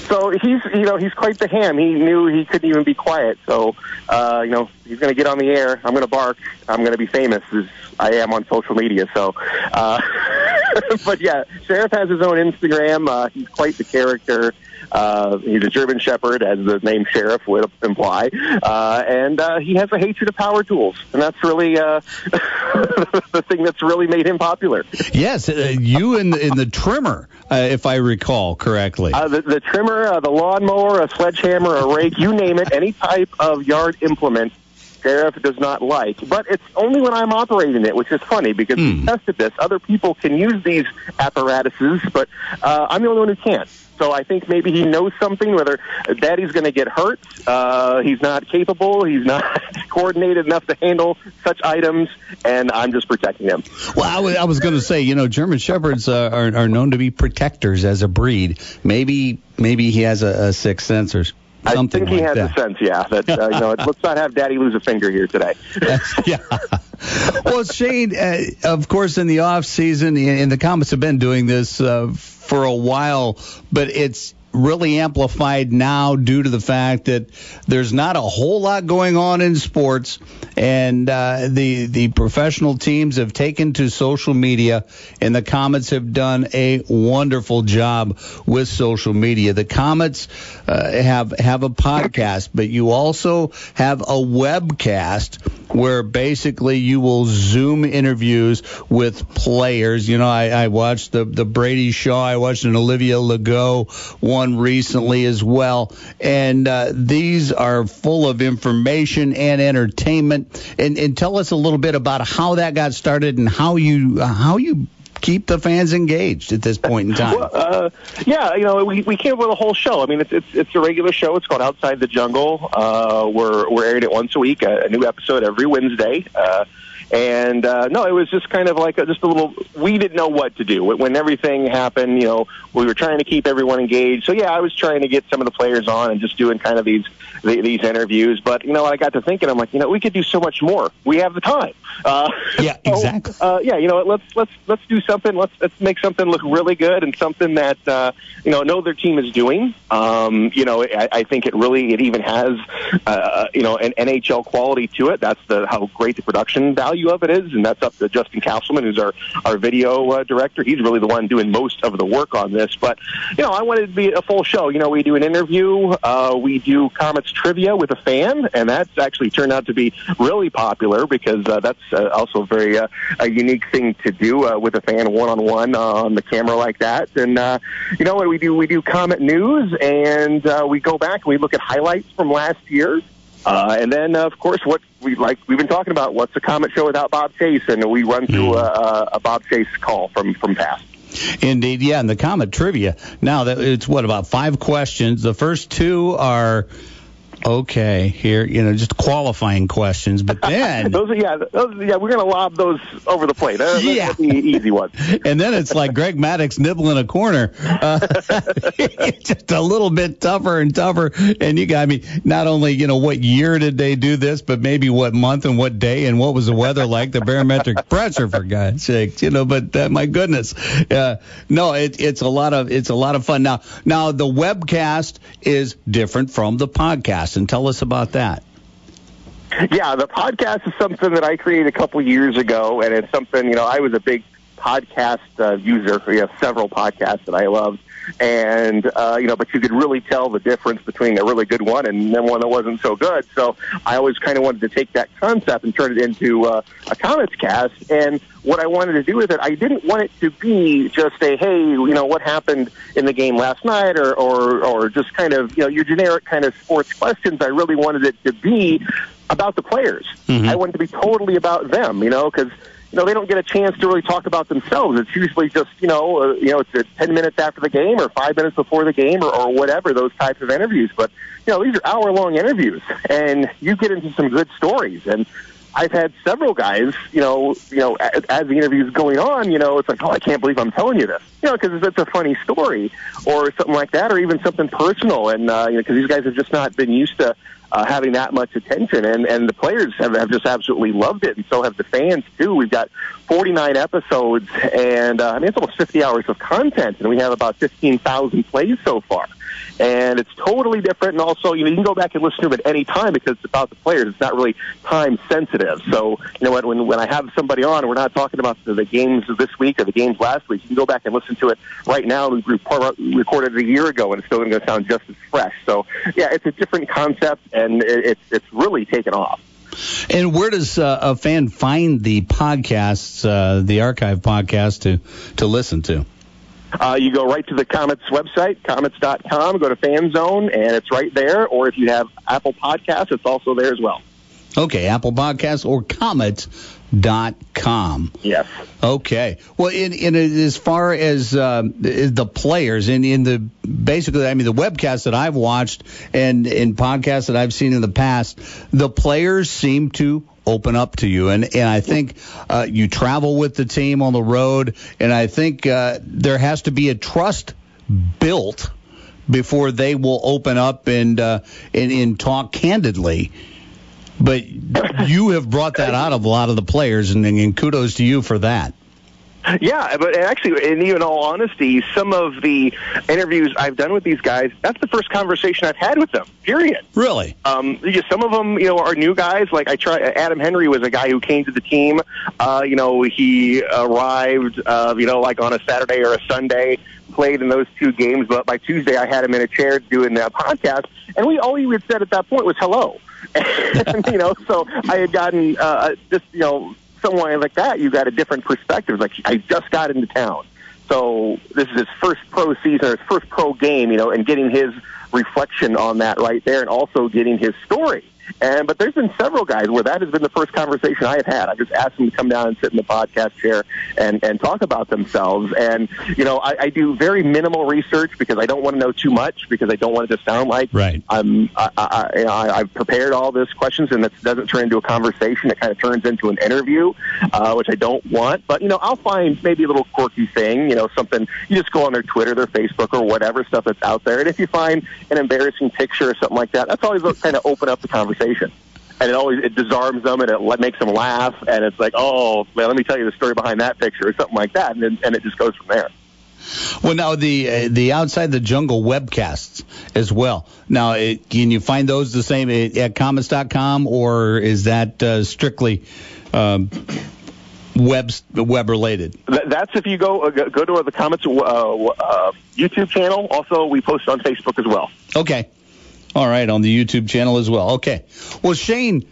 So he's, you know, he's quite the ham. He knew he couldn't even be quiet. So, uh, you know, he's going to get on the air. I'm going to bark. I'm going to be famous as I am on social media. So, uh, but yeah, Sheriff has his own Instagram. Uh, he's quite the character. Uh, he's a German Shepherd, as the name Sheriff would imply, uh, and uh, he has a hatred of power tools, and that's really uh, the thing that's really made him popular. Yes, uh, you in the, in the trimmer, uh, if I recall correctly. Uh, the, the trimmer, uh, the lawnmower, a sledgehammer, a rake, you name it, any type of yard implement Sheriff does not like, but it's only when I'm operating it, which is funny because mm. we tested this. Other people can use these apparatuses, but uh, I'm the only one who can't. So I think maybe he knows something, whether Daddy's going to get hurt, uh, he's not capable, he's not coordinated enough to handle such items, and I'm just protecting him. Well, I was, I was going to say, you know, German Shepherds uh, are, are known to be protectors as a breed. Maybe maybe he has a, a sixth sense or Something I think he like has that. a sense, yeah. That uh, you know, let's not have Daddy lose a finger here today. yeah. Well, Shane, uh, of course, in the off season, and the Komets have been doing this uh, for a while, but it's really amplified now due to the fact that there's not a whole lot going on in sports, and uh, the the professional teams have taken to social media, and the Komets have done a wonderful job with social media. The Komets uh, have have a podcast, but you also have a webcast where basically you will Zoom interviews with players. You know, I, I watched the the Brady Shaw, I watched an Olivia Legault one recently as well, and uh, these are full of information and entertainment. And, and tell us a little bit about how that got started and how you how you keep the fans engaged at this point in time? Well, uh, yeah, you know, we, we came up with a whole show. I mean, it's it's, it's a regular show. It's called Outside the Jungle. Uh, we're we're airing it once a week, a, a new episode every Wednesday. Uh, and uh, no, it was just kind of like a, just a little. We didn't know what to do when everything happened. You know, we were trying to keep everyone engaged. So yeah, I was trying to get some of the players on and just doing kind of these these interviews. But you know, I got to thinking, I'm like, you know, we could do so much more. We have the time. Uh, yeah, exactly. So, uh, yeah, you know, let's let's let's do something. Let's let's make something look really good and something that uh, you know no other team is doing. Um, you know, I, I think it really it even has uh, you know an NHL quality to it. That's the how great the production value of it is, and that's up to Justin Castleman, who's our our video uh, director. He's really the one doing most of the work on this. But you know, I wanted to be a full show. You know, we do an interview, uh, we do Komets trivia with a fan, and that's actually turned out to be really popular because uh, that's uh, also very uh, a unique thing to do uh, with a fan one on one on the camera like that. And uh, you know what we do? We do Komet news, and uh, we go back and we look at highlights from last year. Uh, and then, uh, of course, what we like we've been talking about. What's a Komet show without Bob Chase? And we run through a, a, a Bob Chase call from from past. Indeed, yeah, and the Komet trivia. Now that it's what about five questions. The first two are okay here, you know, just qualifying questions. But then, those are yeah, those, yeah, we're gonna lob those over the plate. Uh, Yeah. the easy ones. and then it's like Greg Maddux nibbling a corner. Uh, just a little bit tougher and tougher. And you got I mean, not only you know what year did they do this, but maybe what month and what day and what was the weather like, the barometric pressure for God's sake, you know. But uh, my goodness, uh, no, it, it's a lot of it's a lot of fun. Now, now the webcast is different from the podcast, and tell us about that. Yeah, the podcast is something that I created a couple years ago, and it's something you know I was a big podcast uh, user. We have several podcasts that I loved, and uh, you know, but you could really tell the difference between a really good one and then one that wasn't so good. So I always kind of wanted to take that concept and turn it into uh, a comics cast. And what I wanted to do with it, I didn't want it to be just a hey, you know, what happened in the game last night, or or or just kind of you know your generic kind of sports questions. I really wanted it to be about the players. I wanted to be totally about them, you know, because you know they don't get a chance to really talk about themselves. It's usually just you know uh, you know it's uh, ten minutes after the game or five minutes before the game or, or whatever those types of interviews. But you know these are hour long interviews, and you get into some good stories and. I've had several guys, you know, you know, as, as the interview's going on, you know, it's like, oh, I can't believe I'm telling you this, you know, because it's a funny story or something like that, or even something personal, and uh, you know, because these guys have just not been used to uh, having that much attention, and and the players have, have just absolutely loved it, and so have the fans too. We've got 49 episodes, and uh, I mean, it's almost 50 hours of content, and we have about 15,000 plays so far and it's totally different. And also, you know, you can go back and listen to it any time because it's about the players. It's not really time sensitive. So, you know, when when, I have somebody on, we're not talking about the, the games this week or the games last week. You can go back and listen to it right now. We recorded it a year ago, and it's still going to sound just as fresh. So, yeah, it's a different concept, and it, it's it's really taken off. And where does uh, a fan find the podcasts, uh, the archive podcast to to listen to? Uh, you go right to the Komets website, komets.com, go to Fan Zone, and it's right there. Or if you have Apple Podcasts, it's also there as well. Okay, Apple Podcasts or Komet.com. Yes. Okay. Well, in, in as far as um, the the players, in in the basically, I mean, the webcasts that I've watched and in podcasts that I've seen in the past, the players seem to open up to you, and and I think uh, you travel with the team on the road, and I think uh, there has to be a trust built before they will open up and uh, and, and talk candidly. But you have brought that out of a lot of the players, and, and kudos to you for that. Yeah, but actually, and even all honesty, some of the interviews I've done with these guys, that's the first conversation I've had with them. Period. Really? Um, some of them, you know, are new guys. Like I try. Adam Henry was a guy who came to the team. Uh, you know, he arrived, uh, you know, like on a Saturday or a Sunday. Played in those two games, but by Tuesday I had him in a chair doing a podcast, and we all he had said at that point was hello. and, you know, so I had gotten uh, just you know someone like that. You got a different perspective. Like I just got into town, so this is his first pro season, or his first pro game. You know, and getting his reflection on that right there, and also getting his story. And but there's been several guys where that has been the first conversation I have had. I just asked them to come down and sit in the podcast chair and and talk about themselves. And you know, I, I do very minimal research because I don't want to know too much because I don't want it to sound like right. I'm I, I, I, I've prepared all this questions and it doesn't turn into a conversation. It kind of turns into an interview, uh, which I don't want. But you know, I'll find maybe a little quirky thing. You know, something you just go on their Twitter, their Facebook, or whatever stuff that's out there. And if you find an embarrassing picture or something like that, that's always kind of open up the conversation and it always it disarms them and it makes them laugh and it's like oh man let me tell you the story behind that picture or something like that and then, and it just goes from there Well, now the uh, the outside the jungle webcasts as well. Now, it, can you find those the same at, at komets.com or is that uh, strictly um, web web related? Th- that's if you go uh, go go to the Komets uh, uh, youtube channel also we post on facebook as well Okay. All right, on the YouTube channel as well. Okay. Well, Shane,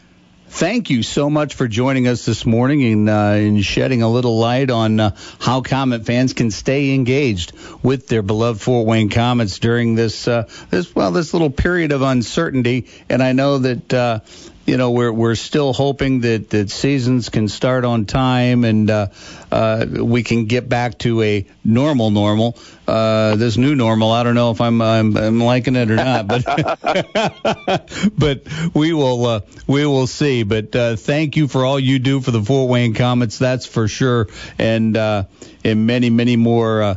thank you so much for joining us this morning and, uh, shedding a little light on uh, how Komet fans can stay engaged with their beloved Fort Wayne Komets during this uh, this well this little period of uncertainty. And I know that uh, you know we're we're still hoping that that seasons can start on time and uh, uh, we can get back to a normal normal. Uh, this new normal, I don't know if I'm I'm, I'm liking it or not, but but we will uh, we will see. But uh, thank you for all you do for the Fort Wayne Komets, that's for sure, and uh, and many many more. Uh,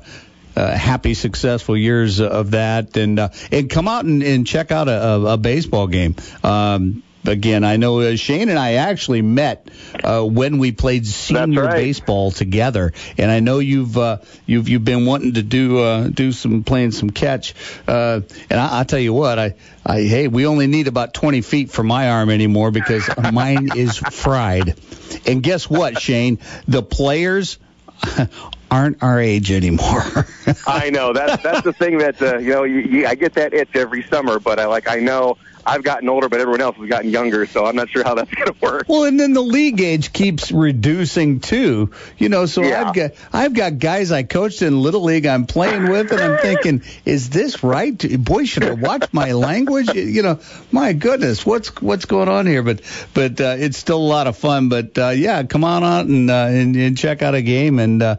happy, successful years of that, and uh, and come out and, and check out a, a, a baseball game. Um, again, I know uh, Shane and I actually met uh, when we played senior right. baseball together, and I know you've uh, you've you've been wanting to do uh, do some playing some catch, uh, and I, I'll tell you what, I, I hey, we only need about 20 feet for my arm anymore because mine is fried. And guess what, Shane? The players aren't our age anymore. I know that's that's the thing that uh, you know you, you, I get that itch every summer, but I like I know I've gotten older, but everyone else has gotten younger, so I'm not sure how that's going to work. Well, and then the league age keeps reducing too. You know, so Yeah. I've got I've got guys I coached in little league I'm playing with, and I'm thinking, is this right? Boy, should I watch my language? You know, my goodness, what's what's going on here? But but uh, it's still a lot of fun. But uh, yeah, come on out and, uh, and and check out a game and uh,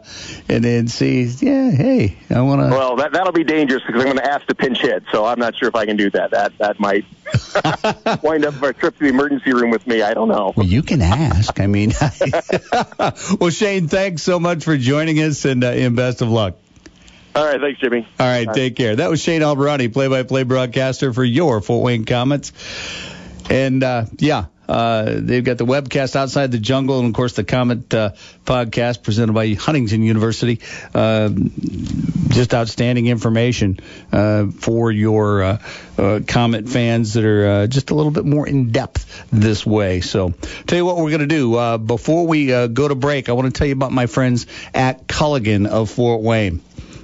and and see. Yeah, hey, I want to. Well, that that'll be dangerous because I'm going to ask to pinch hit, so I'm not sure if I can do that. That that might wind up a trip to the emergency room with me. I don't know. Well, you can ask. I mean, well, Shane, thanks so much for joining us, and, uh, and best of luck. All right, thanks, Jimmy. All right, take care. That was Shane Albahrani, play-by-play broadcaster for your Fort Wayne Komets. And uh, yeah, uh, they've got the webcast outside the jungle, and of course the Komet uh, podcast presented by Huntington University. Uh, just outstanding information uh, for your uh, Komet fans that are just a little bit more in depth this way. So, tell you what we're going to do before we go to break. I want to tell you about my friends at Culligan of Fort Wayne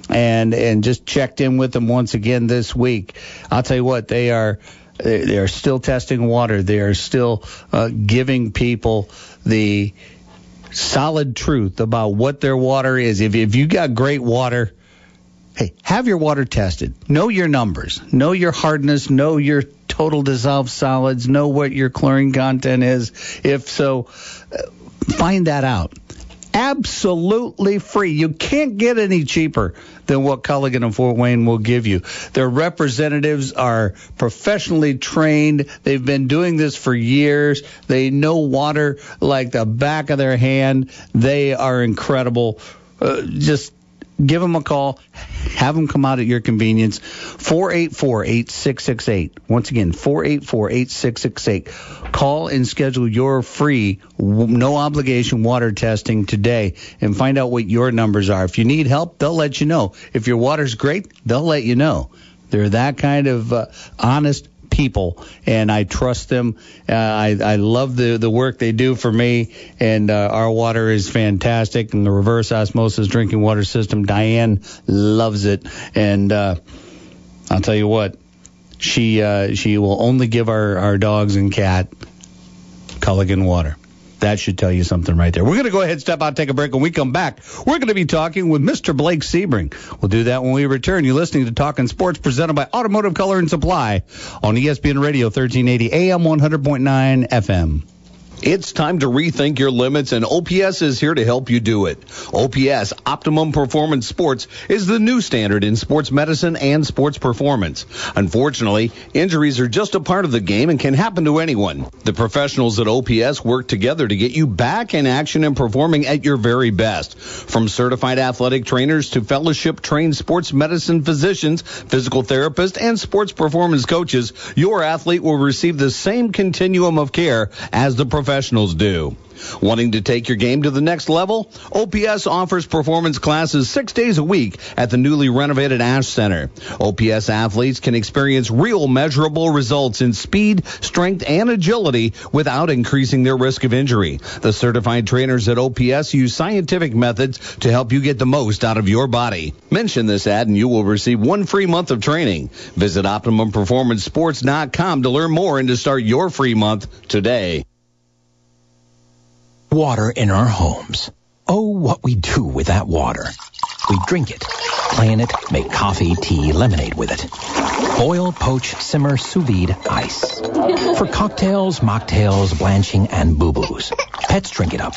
and and just checked in with them once again this week. I'll tell you what, they are they are still testing water. They are still uh, giving people the solid truth about what their water is. If if you got great water, hey, have your water tested. Know your numbers. Know your hardness. Know your total dissolved solids. Know what your chlorine content is. If so, uh, find that out absolutely free. You can't get any cheaper than what Culligan and Fort Wayne will give you. Their representatives are professionally trained. They've been doing this for years. They know water like the back of their hand. They are incredible. Uh, just give them a call. Have them come out at your convenience. 484-8668. Once again, 484-8668. Call and schedule your free, no obligation water testing today and find out what your numbers are. If you need help, they'll let you know. If your water's great, they'll let you know. They're that kind of uh, honest people, and I trust them. Uh, I, I love the, the work they do for me, and uh, our water is fantastic. And the reverse osmosis drinking water system, Diane loves it. And uh, I'll tell you what, she uh, she will only give our, our dogs and cat Culligan water. That should tell you something right there. We're going to go ahead, and step out, take a break. When we come back, we're going to be talking with Mr. Blake Sebring. We'll do that when we return. You're listening to Talking Sports presented by Automotive Color and Supply on ESPN Radio 1380 AM 100.9 FM. It's time to rethink your limits, and OPS is here to help you do it. OPS, Optimum Performance Sports, is the new standard in sports medicine and sports performance. Unfortunately, injuries are just a part of the game and can happen to anyone. The professionals at OPS work together to get you back in action and performing at your very best. From certified athletic trainers to fellowship trained sports medicine physicians, physical therapists, and sports performance coaches, your athlete will receive the same continuum of care as the professionals do. Wanting to take your game to the next level? OPS offers performance classes six days a week at the newly renovated Ash Center. OPS athletes can experience real measurable results in speed, strength, and agility without increasing their risk of injury. The certified trainers at OPS use scientific methods to help you get the most out of your body. Mention this ad and you will receive one free month of training. Visit OptimumPerformanceSports.com to learn more and to start your free month today. Water in our homes. Oh, what we do with that water. We drink it, plan it, make coffee, tea, lemonade with it. Boil, poach, simmer, sous vide, ice. For cocktails, mocktails, blanching, and boo-boos. Pets drink it up.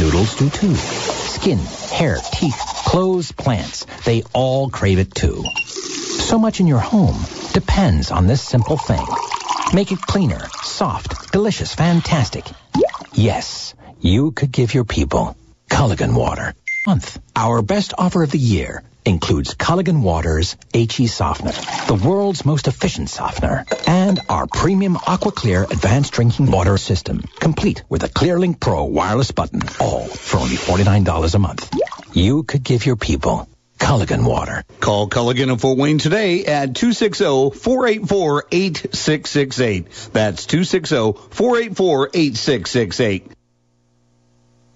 Noodles do too. Skin, hair, teeth, clothes, plants, they all crave it too. So much in your home depends on this simple thing. Make it cleaner, soft, delicious, fantastic. Yes, you could give your people Culligan water. Month. Our best offer of the year includes Culligan Water's HE softener, the world's most efficient softener, and our premium AquaClear advanced drinking water system, complete with a ClearLink Pro wireless button, all for only $49 a month. You could give your people Culligan water. Call Culligan of Fort Wayne today at 260-484-8668. That's 260-484-8668.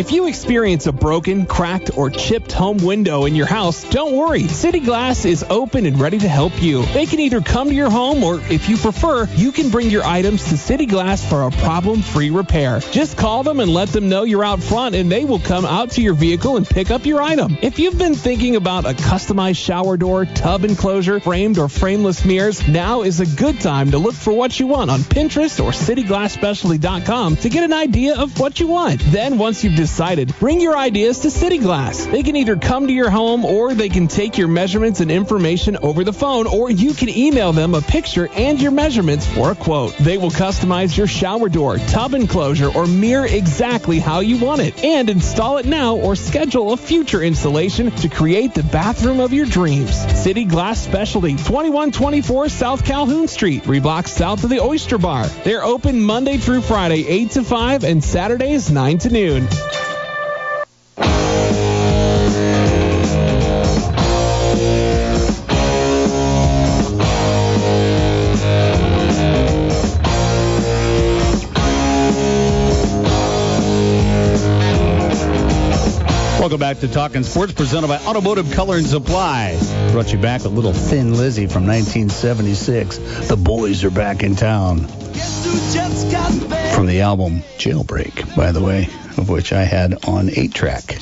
If you experience a broken, cracked, or chipped home window in your house, don't worry. City Glass is open and ready to help you. They can either come to your home or, if you prefer, you can bring your items to City Glass for a problem-free repair. Just call them and let them know you're out front and they will come out to your vehicle and pick up your item. If you've been thinking about a customized shower door, tub enclosure, framed or frameless mirrors, now is a good time to look for what you want on Pinterest or cityglassspecialty.com to get an idea of what you want. Then once you've decided, bring your ideas to City Glass. They can either come to your home or they can take your measurements and information over the phone or you can email them a picture and your measurements for a quote. They will customize your shower door, tub enclosure, or mirror exactly how you want it and install it now or schedule a future installation to create the bathroom of your dreams. City Glass Specialty, 2124 South Calhoun Street, three blocks south of the Oyster Bar. They're open Monday through Friday, 8 to 5 and Saturdays, 9 to noon. Welcome back to Talking Sports, presented by Automotive Color and Supply. Brought you back a little Thin Lizzy from 1976. The boys are back in town. From the album Jailbreak, by the way, of which I had on 8 track.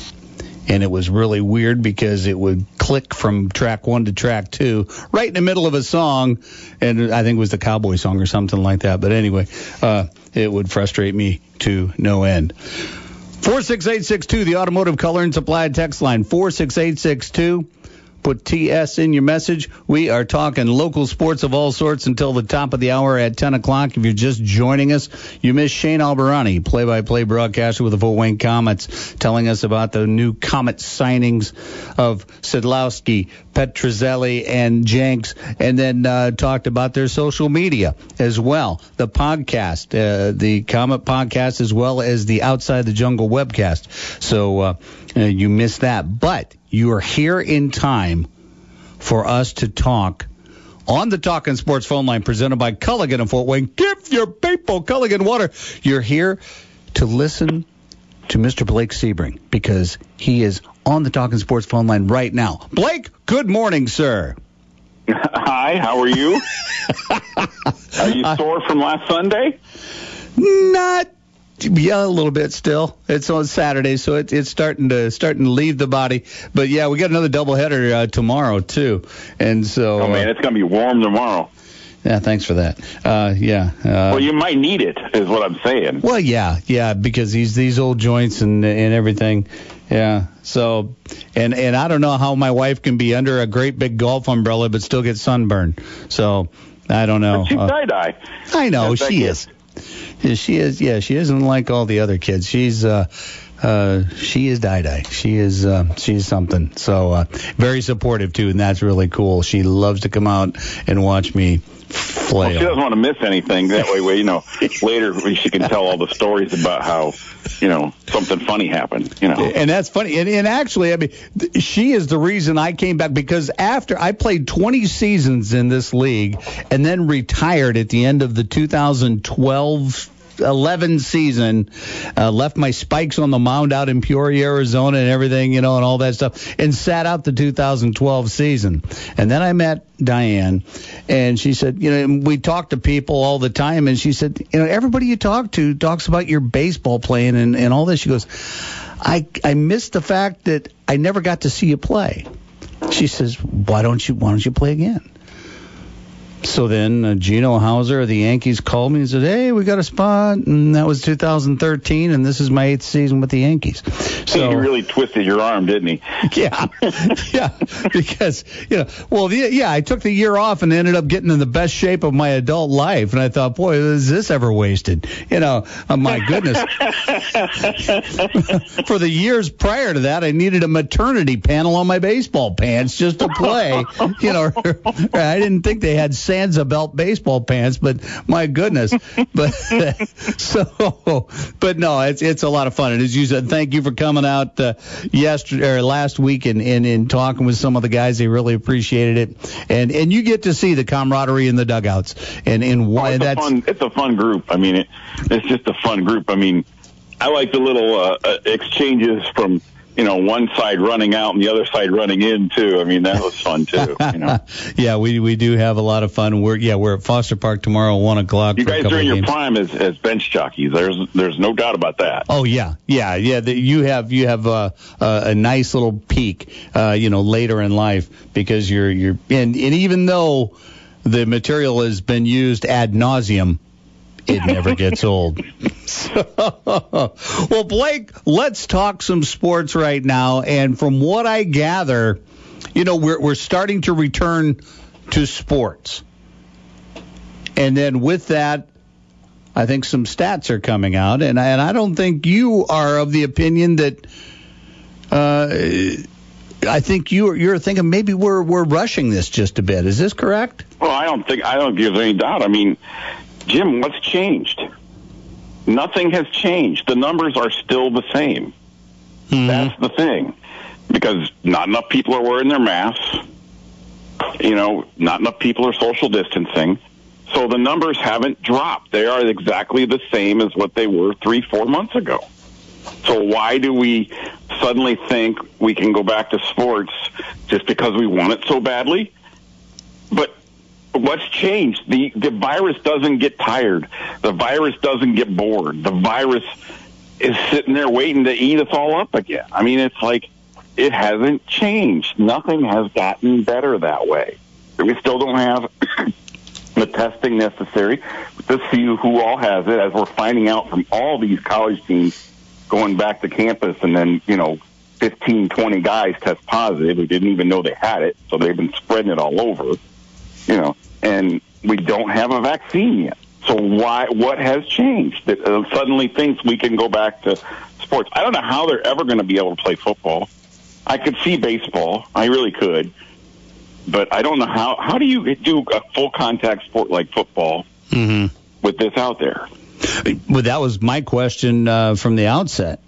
And it was really weird because it would click from track one to track two, right in the middle of a song. And I think it was the cowboy song or something like that. But anyway, uh, it would frustrate me to no end. 46862, the Automotive Color and Supply text line. 46862. Put TS in your message. We are talking local sports of all sorts until the top of the hour at 10 o'clock. If you're just joining us, you miss Shane Albahrani, play-by-play broadcaster with the Fort Wayne Komets, telling us about the new Komet signings of Szydlowski, Petruzzelli, and Jenks, and then uh, talked about their social media as well. The podcast, uh, the Komet podcast, as well as the Outside the Jungle webcast. So uh, Uh, you missed that. But you are here in time for us to talk on the Talking Sports phone line presented by Culligan of Fort Wayne. Give your people Culligan water. You're here to listen to Mr. Blake Sebring because he is on the Talking Sports phone line right now. Blake, good morning, sir. Hi, how are you? are you sore from last Sunday? Not yeah, a little bit still. It's on Saturday, so it, it's starting to starting to leave the body. But yeah, we got another doubleheader uh, tomorrow too, and so. Oh man, it's gonna be warm tomorrow. Yeah, thanks for that. Uh, yeah. Uh, well, you might need it, is what I'm saying. Well, yeah, yeah, because these these old joints and and everything. Yeah. So, and and I don't know how my wife can be under a great big golf umbrella but still get sunburned. So, I don't know. She's tie dye. I know she is. She is. Yeah, she isn't like all the other kids. She's. uh uh, she is die die. She is uh, she is something. So uh, very supportive too, and that's really cool. She loves to come out and watch me flail. Well, she doesn't want to miss anything. That way, we, you know, later she can tell all the stories about how, you know, something funny happened. You know, and that's funny. And, and actually, I mean, th- she is the reason I came back because after I played 20 seasons in this league and then retired at the end of the 2012 11 season, uh, left my spikes on the mound out in Peoria, Arizona, and everything, you know, and all that stuff, and sat out the 2012 season. And then I met Diane, and she said, you know, we talk to people all the time, and she said, you know, everybody you talk to talks about your baseball playing and, and all this. She goes, I I miss the fact that I never got to see you play. She says, why don't you why don't you play again? So then uh, Gino Hauser of the Yankees called me and said, "Hey, we got a spot," and that was 2013, and this is my eighth season with the Yankees. So he really twisted your arm, didn't he? Yeah, yeah, because you know, well, yeah, yeah, I took the year off and ended up getting in the best shape of my adult life, and I thought, boy, is this ever wasted? You know, oh, my goodness. For the years prior to that, I needed a maternity panel on my baseball pants just to play. you know, I didn't think they had Sansabelt baseball pants, but my goodness. But so, but no, it's it's a lot of fun. And as you said, thank you for coming out uh, yesterday or last week and, and and talking with some of the guys. They really appreciated it, and and you get to see the camaraderie in the dugouts. And and why Oh, it's that's a fun. It's a fun group. I mean, it, it's just a fun group. I mean, I like the little uh, uh, exchanges from you know one side running out and the other side running in too. I mean, that was fun too. You know, yeah, we we do have a lot of fun. We're yeah, we're at Foster Park tomorrow, one o'clock. you guys are in your games. prime as as bench jockeys. There's there's no doubt about that. Oh yeah, yeah, yeah. The, you have you have a, uh, a nice little peak, uh, you know, later in life because you're you're and and even though the material has been used ad nauseum, it never gets old. well, Blake, let's talk some sports right now. And from what I gather, you know, we're we're starting to return to sports, and then with that. I think some stats are coming out, and I, and I don't think you are of the opinion that. Uh, I think you are, you're thinking maybe we're we're rushing this just a bit. Is this correct? Well, I don't think I don't give any doubt. I mean, Jim, what's changed? Nothing has changed. The numbers are still the same. Hmm. That's the thing, because not enough people are wearing their masks. You know, not enough people are social distancing. So the numbers haven't dropped. They are exactly the same as what they were three, four months ago. So why do we suddenly think we can go back to sports just because we want it so badly? But what's changed? The the virus doesn't get tired. The virus doesn't get bored. The virus is sitting there waiting to eat us all up again. I mean, it's like it hasn't changed. Nothing has gotten better that way. We still don't have the testing necessary to see who all has it, as we're finding out from all these college teams going back to campus, and then you know, 15, 20 guys test positive who didn't even know they had it, so they've been spreading it all over. You know, and we don't have a vaccine yet. So why? What has changed that uh, suddenly thinks we can go back to sports? I don't know how they're ever going to be able to play football. I could see baseball. I really could, but I don't know how. How do you do a full contact sport like football Mm-hmm. with this out there? Well, that was my question uh, from the outset.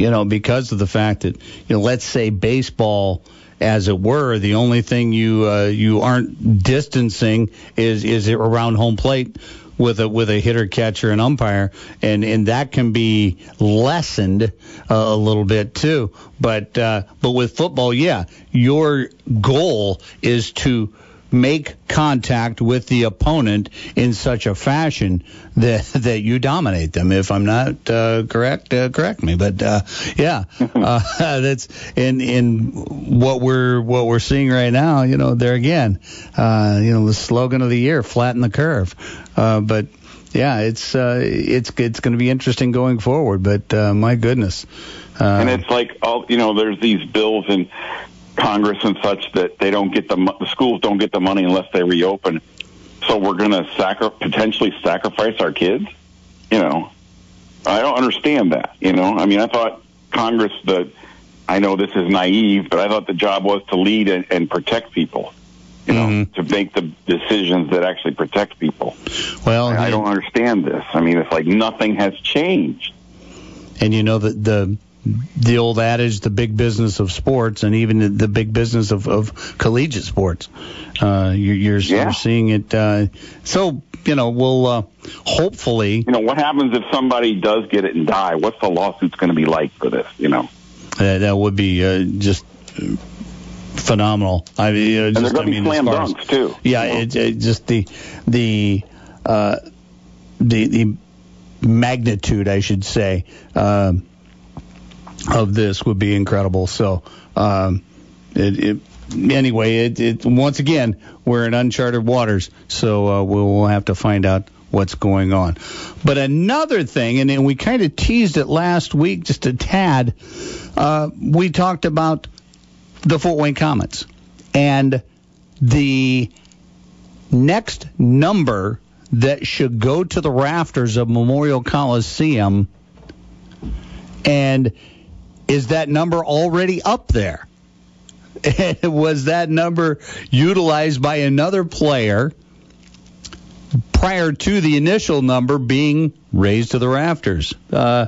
You know, because of the fact that you know, let's say baseball, as it were, the only thing you uh, you aren't distancing is is around home plate with a with a hitter, catcher, and umpire, and and that can be lessened uh, a little bit too. But uh, but with football, yeah, your goal is to make contact with the opponent in such a fashion that that you dominate them. If I'm not uh, correct, uh, correct me. But uh, yeah, uh, that's in in what we're what we're seeing right now. You know, there again, uh, you know, the slogan of the year: flatten the curve. Uh, but yeah, it's uh, it's it's going to be interesting going forward. But uh, my goodness, uh, and it's like all you know. There's these bills in Congress and such that they don't get the the schools don't get the money unless they reopen. So we're going to sacri- potentially sacrifice our kids. You know, I don't understand that. You know, I mean, I thought Congress the. I know this is naive, but I thought the job was to lead and, and protect people. You know, mm-hmm. to make the decisions that actually protect people. Well, I, I don't understand this. I mean, it's like nothing has changed. and you know the the the old adage, the big business of sports, and even the, big business of, of collegiate sports. Uh, you're you're, Yeah. you're seeing it. Uh, so you know, we'll uh, hopefully You know, what happens if somebody does get it and die? What's the lawsuit's going to be like for this? You know, uh, that would be uh, just uh, phenomenal. I mean, uh, and just, they're going to be slam far as- dunks too. Yeah, it, it just the the uh, the the magnitude, I should say, um, of this would be incredible. So, um, it, it anyway, it, it once again we're in uncharted waters, so uh, we'll have to find out what's going on. But another thing, and, we kind of teased it last week just a tad. Uh, we talked about the Fort Wayne Komets and the next number that should go to the rafters of Memorial Coliseum. And is that number already up there? Was that number utilized by another player prior to the initial number being raised to the rafters? Uh,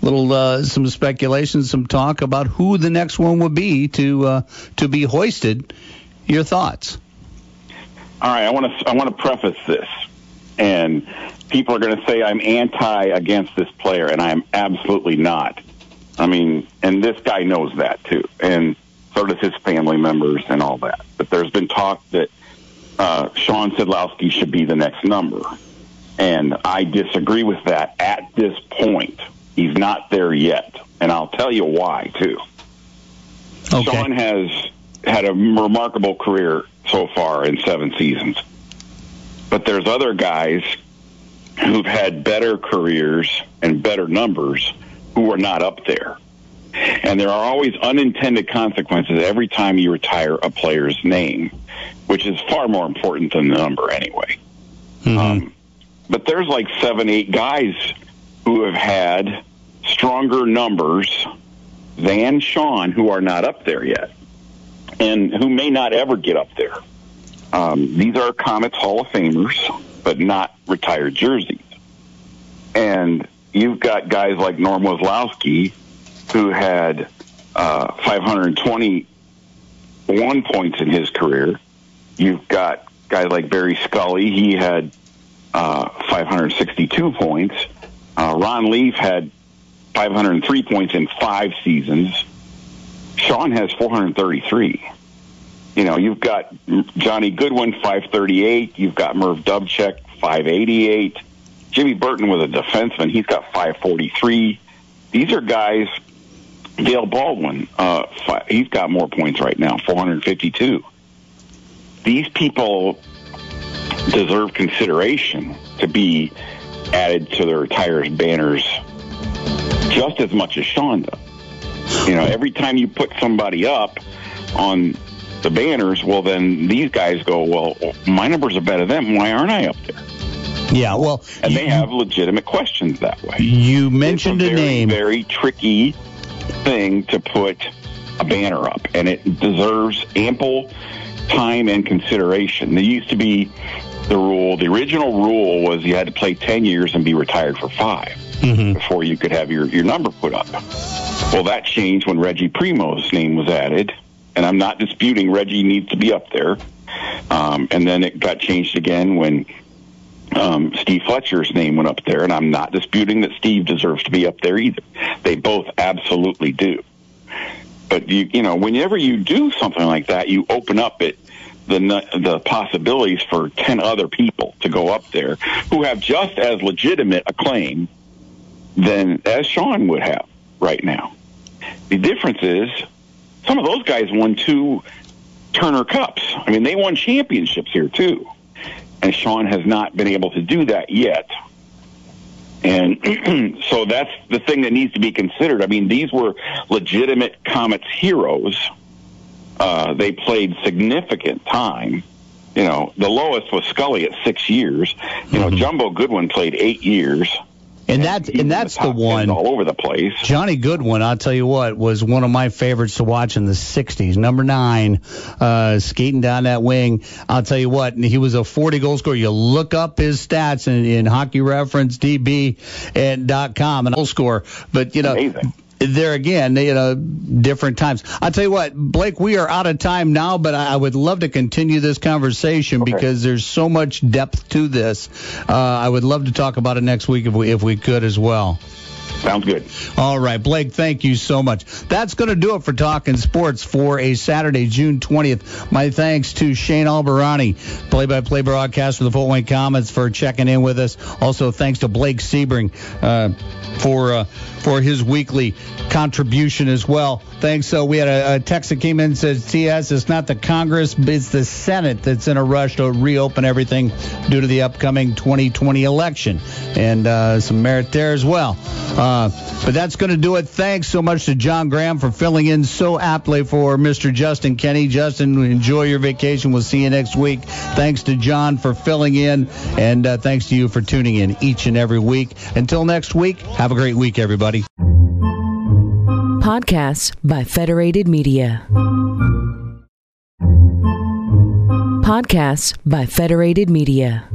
little uh, some speculation, some talk about who the next one would be to uh, to be hoisted. Your thoughts? All right, I want to I want to preface this, and people are going to say I'm anti against this player, and I am absolutely not. I mean, and this guy knows that too, and so does his family members and all that. But there's been talk that uh, Shawn Szydlowski should be the next number, and I disagree with that at this point. He's not there yet, and I'll tell you why too. Shawn has had a remarkable career so far in seven seasons. But there's other guys who've had better careers and better numbers who are not up there. And there are always unintended consequences every time you retire a player's name, which is far more important than the number anyway. Um, but there's like seven, eight guys who have had stronger numbers than Shawn who are not up there yet and who may not ever get up there. Um, these are Komets Hall of Famers, but not retired jerseys. And you've got guys like Norm Wazlowski who had uh, 521 points in his career. You've got guys like Barry Scully. He had uh, 562 points. Uh, Ron Leaf had 503 points in five seasons. Shawn has 433. You know, you've got Johnny Goodwin, 538. You've got Merv Dubchek, 588. Jimmy Burton was a defenseman. He's got 543. These are guys. Dale Baldwin, uh, fi- he's got more points right now, 452. These people deserve consideration to be added to the retired banners just as much as Shawn does. You know, every time you put somebody up on the banners, well, then these guys go, well, my numbers are better than them. Why aren't I up there? Yeah, well, And they have legitimate questions that way. You mentioned it's a very, name. Very tricky thing to put a banner up, and it deserves ample time and consideration. There used to be the rule. The original rule was you had to play ten years and be retired for 5 before you could have your your number put up. Well, that changed when Reggie Primeau's name was added, and I'm not disputing Reggie needs to be up there. Um, and then it got changed again when um, Steve Fletcher's name went up there, and I'm not disputing that Steve deserves to be up there either. They both absolutely do. But you, you know, whenever you do something like that, you open up it the the possibilities for ten other people to go up there who have just as legitimate a claim than as Shawn would have right now. The difference is some of those guys won two Turner Cups. I mean, they won championships here too, and Shawn has not been able to do that yet. And so that's the thing that needs to be considered. I mean, these were legitimate Komets heroes. Uh, they played significant time. You know, the lowest was Scully at six years. You know, Jumbo Goodwin played eight years. And that's and that's the, the one all over the place. Johnny Goodwin, I'll tell you what, was one of my favorites to watch in the '60s. Number nine, uh, skating down that wing. I'll tell you what, he was a 40 goal scorer. You look up his stats in, in Hockey Reference, DB, and dot com, and goal score. But you know. Amazing there again, you know, different times. I'll tell you what, Blake, we are out of time now, but I would love to continue this conversation okay. because there's so much depth to this. Uh, I would love to talk about it next week if we if we could as well. Sounds good. All right, Blake, thank you so much. That's going to do it for Talking Sports for a Saturday, June 20th. My thanks to Shane Albahrani, play by play broadcaster for the Fort Wayne Komets, for checking in with us. Also, thanks to Blake Sebring uh, for. Uh, for his weekly contribution as well. Thanks. So we had a, a text that came in says, TS, it's not the Congress, it's the Senate that's in a rush to reopen everything due to the upcoming 2020 election. And uh, some merit there as well. Uh, but that's going to do it. Thanks so much to John Graham for filling in so aptly for Mr. Justin Kenny. Justin, enjoy your vacation. We'll see you next week. Thanks to John for filling in, and uh, thanks to you for tuning in each and every week. Until next week, have a great week, everybody. Podcasts by Federated Media. Podcasts by Federated Media.